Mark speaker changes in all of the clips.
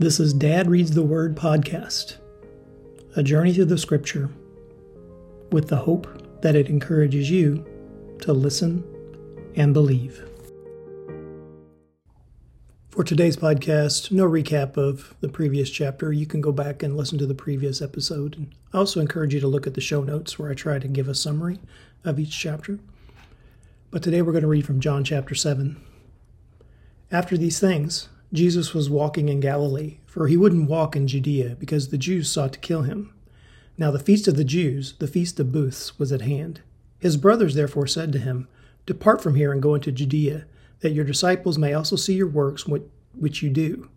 Speaker 1: This is Dad Reads the Word podcast, a journey through the scripture with the hope that it encourages you to listen and believe. For today's podcast, no recap of the previous chapter. You can go back and listen to the previous episode. And I also encourage you to look at the show notes where I try to give a summary of each chapter. But today we're going to read from John chapter 7. After these things, Jesus was walking in Galilee, for he wouldn't walk in Judea, because the Jews sought to kill him. Now the feast of the Jews, the feast of booths, was at hand. His brothers therefore said to him, Depart from here and go into Judea, that your disciples may also see your works which you do.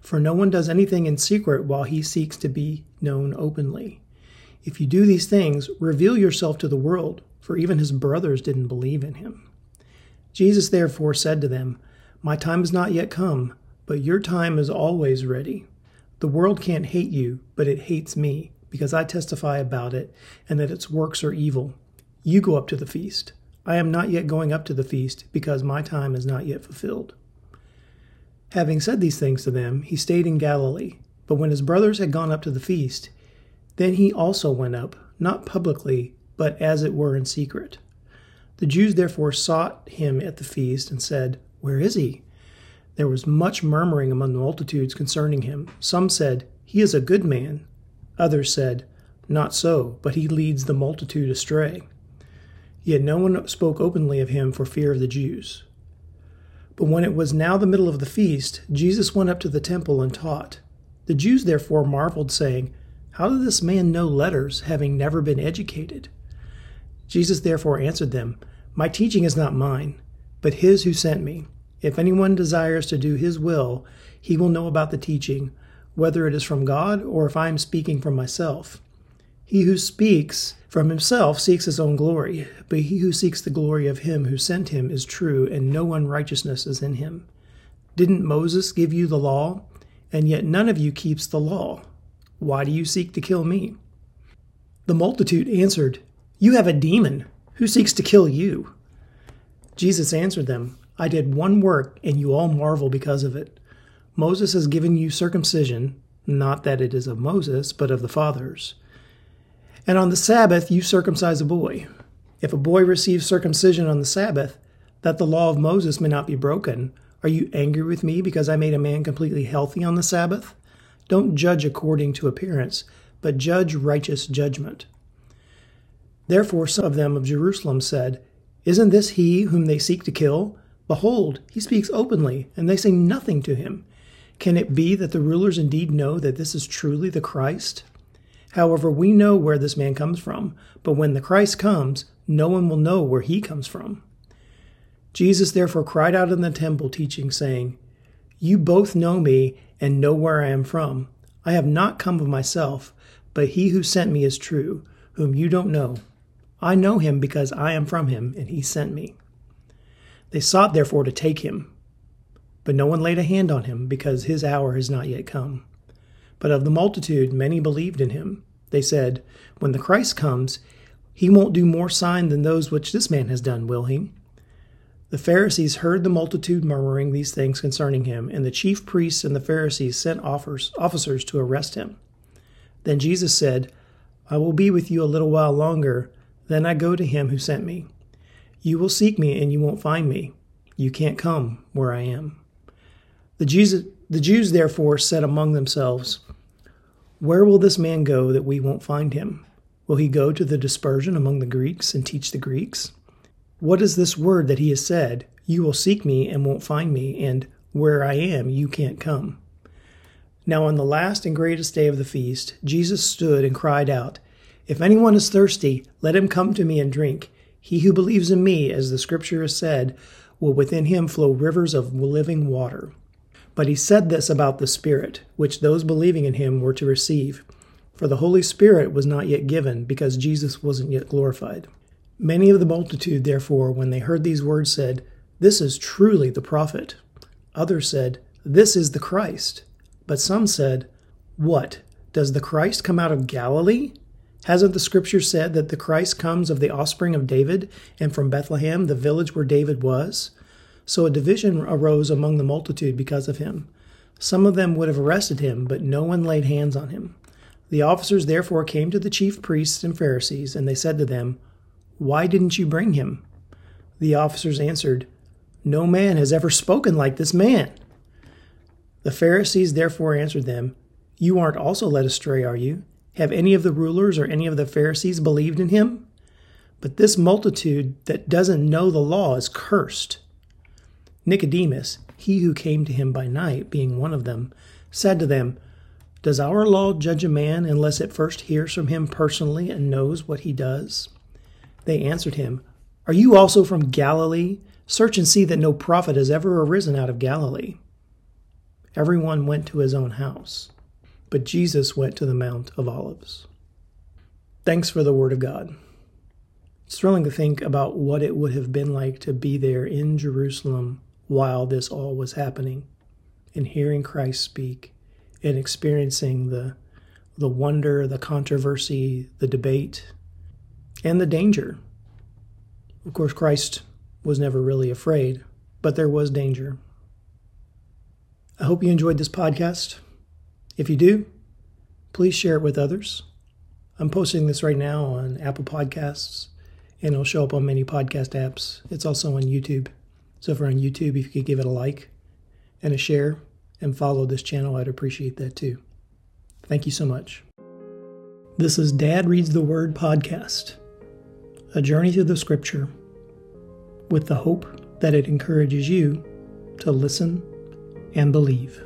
Speaker 1: For no one does anything in secret while he seeks to be known openly. If you do these things, reveal yourself to the world, for even his brothers didn't believe in him. Jesus therefore said to them, My time is not yet come but your time is always ready. The world can't hate you, but it hates me, because I testify about it, and that its works are evil. You go up to the feast. I am not yet going up to the feast, because my time is not yet fulfilled. Having said these things to them, he stayed in Galilee. But when his brothers had gone up to the feast, then he also went up, not publicly, but as it were in secret. The Jews therefore sought him at the feast and said, Where is he? There was much murmuring among the multitudes concerning him. Some said, He is a good man. Others said, Not so, but he leads the multitude astray. Yet no one spoke openly of him for fear of the Jews. But when it was now the middle of the feast, Jesus went up to the temple and taught. The Jews therefore marveled, saying, How did this man know letters, having never been educated? Jesus therefore answered them, My teaching is not mine, but his who sent me. If anyone desires to do his will, he will know about the teaching, whether it is from God or if I am speaking from myself. He who speaks from himself seeks his own glory, but he who seeks the glory of him who sent him is true, and no unrighteousness is in him. Didn't Moses give you the law? And yet none of you keeps the law. Why do you seek to kill me? The multitude answered, You have a demon. Who seeks to kill you? Jesus answered them, I did one work, and you all marvel because of it. Moses has given you circumcision, not that it is of Moses, but of the fathers. And on the Sabbath you circumcise a boy. If a boy receives circumcision on the Sabbath, that the law of Moses may not be broken, are you angry with me because I made a man completely healthy on the Sabbath? Don't judge according to appearance, but judge righteous judgment. Therefore, some of them of Jerusalem said, Isn't this he whom they seek to kill? Behold, he speaks openly, and they say nothing to him. Can it be that the rulers indeed know that this is truly the Christ? However, we know where this man comes from, but when the Christ comes, no one will know where he comes from. Jesus therefore cried out in the temple, teaching, saying, You both know me and know where I am from. I have not come of myself, but he who sent me is true, whom you don't know. I know him because I am from him, and he sent me. They sought therefore to take him, but no one laid a hand on him, because his hour has not yet come. But of the multitude many believed in him. They said, When the Christ comes, he won't do more sign than those which this man has done, will he? The Pharisees heard the multitude murmuring these things concerning him, and the chief priests and the Pharisees sent officers to arrest him. Then Jesus said, I will be with you a little while longer, then I go to him who sent me. You will seek me and you won't find me. You can't come where I am. The Jews, the Jews therefore said among themselves, Where will this man go that we won't find him? Will he go to the dispersion among the Greeks and teach the Greeks? What is this word that he has said, You will seek me and won't find me, and where I am you can't come? Now, on the last and greatest day of the feast, Jesus stood and cried out, If anyone is thirsty, let him come to me and drink. He who believes in me, as the scripture has said, will within him flow rivers of living water. But he said this about the Spirit, which those believing in him were to receive. For the Holy Spirit was not yet given, because Jesus wasn't yet glorified. Many of the multitude, therefore, when they heard these words, said, This is truly the prophet. Others said, This is the Christ. But some said, What? Does the Christ come out of Galilee? Hasn't the scripture said that the Christ comes of the offspring of David and from Bethlehem, the village where David was? So a division arose among the multitude because of him. Some of them would have arrested him, but no one laid hands on him. The officers therefore came to the chief priests and Pharisees, and they said to them, Why didn't you bring him? The officers answered, No man has ever spoken like this man. The Pharisees therefore answered them, You aren't also led astray, are you? Have any of the rulers or any of the Pharisees believed in him? But this multitude that doesn't know the law is cursed. Nicodemus, he who came to him by night, being one of them, said to them, Does our law judge a man unless it first hears from him personally and knows what he does? They answered him, Are you also from Galilee? Search and see that no prophet has ever arisen out of Galilee. Everyone went to his own house, but Jesus went to the Mount of Olives. Thanks for the Word of God. It's thrilling to think about what it would have been like to be there in Jerusalem while this all was happening and hearing Christ speak and experiencing the the wonder, the controversy, the debate, and the danger. Of course, Christ was never really afraid, but there was danger. I hope you enjoyed this podcast. If you do, please share it with others. I'm posting this right now on Apple Podcasts, and it'll show up on many podcast apps. It's also on YouTube. So if you're on YouTube, if you could give it a like and a share and follow this channel, I'd appreciate that too. Thank you so much. This is Dad Reads the Word podcast, a journey through the scripture with the hope that it encourages you to listen and believe.